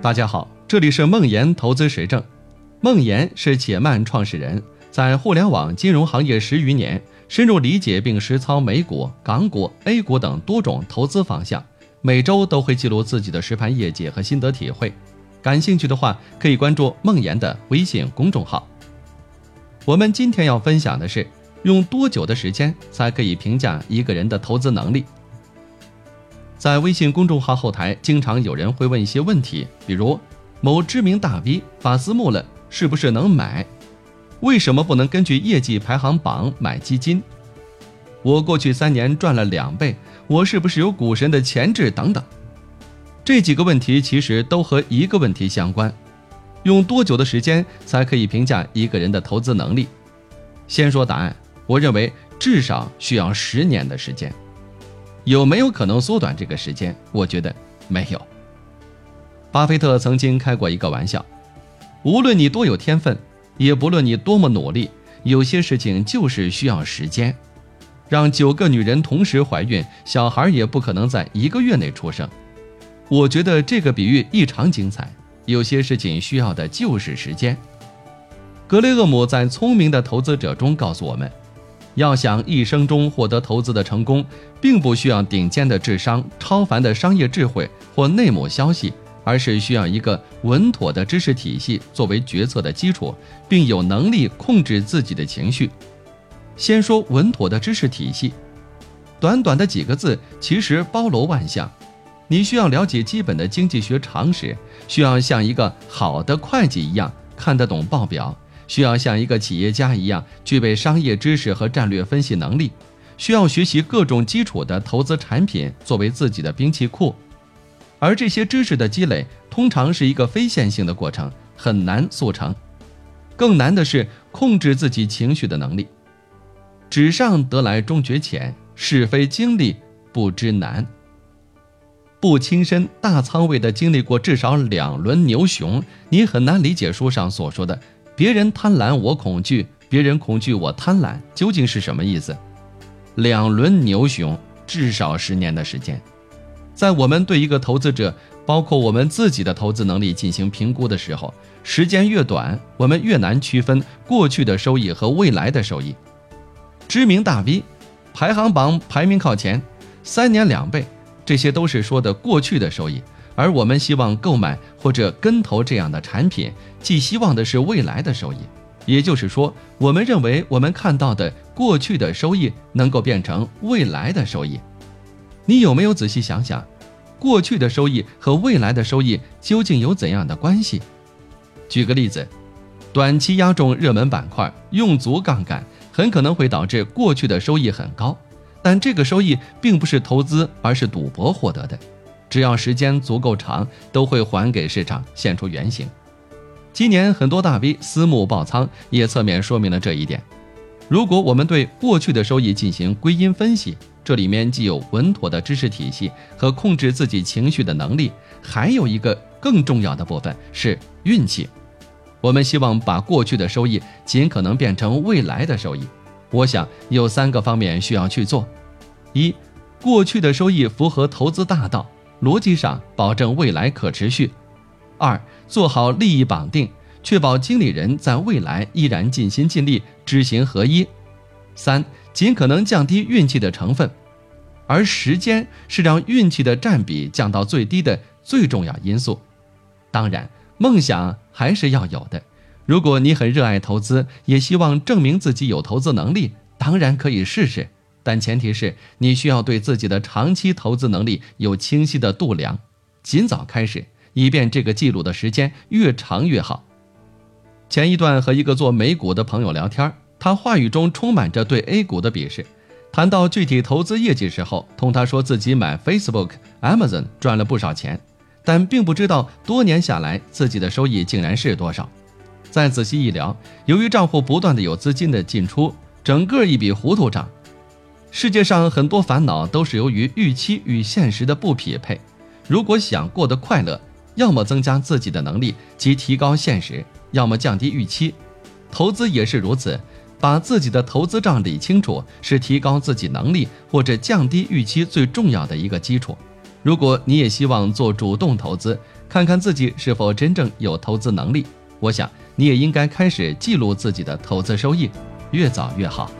大家好，这里是梦岩投资实证。梦岩是且慢创始人，在互联网金融行业十余年，深入理解并实操美股、港股、A 股等多种投资方向。每周都会记录自己的实盘业绩和心得体会。感兴趣的话，可以关注梦岩的微信公众号。我们今天要分享的是，用多久的时间才可以评价一个人的投资能力？在微信公众号后台，经常有人会问一些问题，比如某知名大 V 发私募了，是不是能买？为什么不能根据业绩排行榜买基金？我过去三年赚了两倍，我是不是有股神的潜质？等等，这几个问题其实都和一个问题相关：用多久的时间才可以评价一个人的投资能力？先说答案，我认为至少需要十年的时间。有没有可能缩短这个时间？我觉得没有。巴菲特曾经开过一个玩笑：无论你多有天分，也不论你多么努力，有些事情就是需要时间。让九个女人同时怀孕，小孩也不可能在一个月内出生。我觉得这个比喻异常精彩。有些事情需要的就是时间。格雷厄姆在《聪明的投资者》中告诉我们。要想一生中获得投资的成功，并不需要顶尖的智商、超凡的商业智慧或内幕消息，而是需要一个稳妥的知识体系作为决策的基础，并有能力控制自己的情绪。先说稳妥的知识体系，短短的几个字，其实包罗万象。你需要了解基本的经济学常识，需要像一个好的会计一样看得懂报表。需要像一个企业家一样具备商业知识和战略分析能力，需要学习各种基础的投资产品作为自己的兵器库，而这些知识的积累通常是一个非线性的过程，很难速成。更难的是控制自己情绪的能力。纸上得来终觉浅，是非经历不知难。不亲身大仓位的经历过至少两轮牛熊，你很难理解书上所说的。别人贪婪，我恐惧；别人恐惧，我贪婪，究竟是什么意思？两轮牛熊，至少十年的时间，在我们对一个投资者，包括我们自己的投资能力进行评估的时候，时间越短，我们越难区分过去的收益和未来的收益。知名大 V，排行榜排名靠前，三年两倍，这些都是说的过去的收益。而我们希望购买或者跟投这样的产品，寄希望的是未来的收益。也就是说，我们认为我们看到的过去的收益能够变成未来的收益。你有没有仔细想想，过去的收益和未来的收益究竟有怎样的关系？举个例子，短期压中热门板块，用足杠杆，很可能会导致过去的收益很高，但这个收益并不是投资，而是赌博获得的。只要时间足够长，都会还给市场现出原形。今年很多大 V 私募爆仓，也侧面说明了这一点。如果我们对过去的收益进行归因分析，这里面既有稳妥的知识体系和控制自己情绪的能力，还有一个更重要的部分是运气。我们希望把过去的收益尽可能变成未来的收益，我想有三个方面需要去做：一，过去的收益符合投资大道。逻辑上保证未来可持续。二，做好利益绑定，确保经理人在未来依然尽心尽力知行合一。三，尽可能降低运气的成分，而时间是让运气的占比降到最低的最重要因素。当然，梦想还是要有的。如果你很热爱投资，也希望证明自己有投资能力，当然可以试试。但前提是你需要对自己的长期投资能力有清晰的度量，尽早开始，以便这个记录的时间越长越好。前一段和一个做美股的朋友聊天，他话语中充满着对 A 股的鄙视。谈到具体投资业绩时候，同他说自己买 Facebook、Amazon 赚了不少钱，但并不知道多年下来自己的收益竟然是多少。再仔细一聊，由于账户不断的有资金的进出，整个一笔糊涂账。世界上很多烦恼都是由于预期与现实的不匹配。如果想过得快乐，要么增加自己的能力及提高现实，要么降低预期。投资也是如此，把自己的投资账理清楚，是提高自己能力或者降低预期最重要的一个基础。如果你也希望做主动投资，看看自己是否真正有投资能力。我想你也应该开始记录自己的投资收益，越早越好。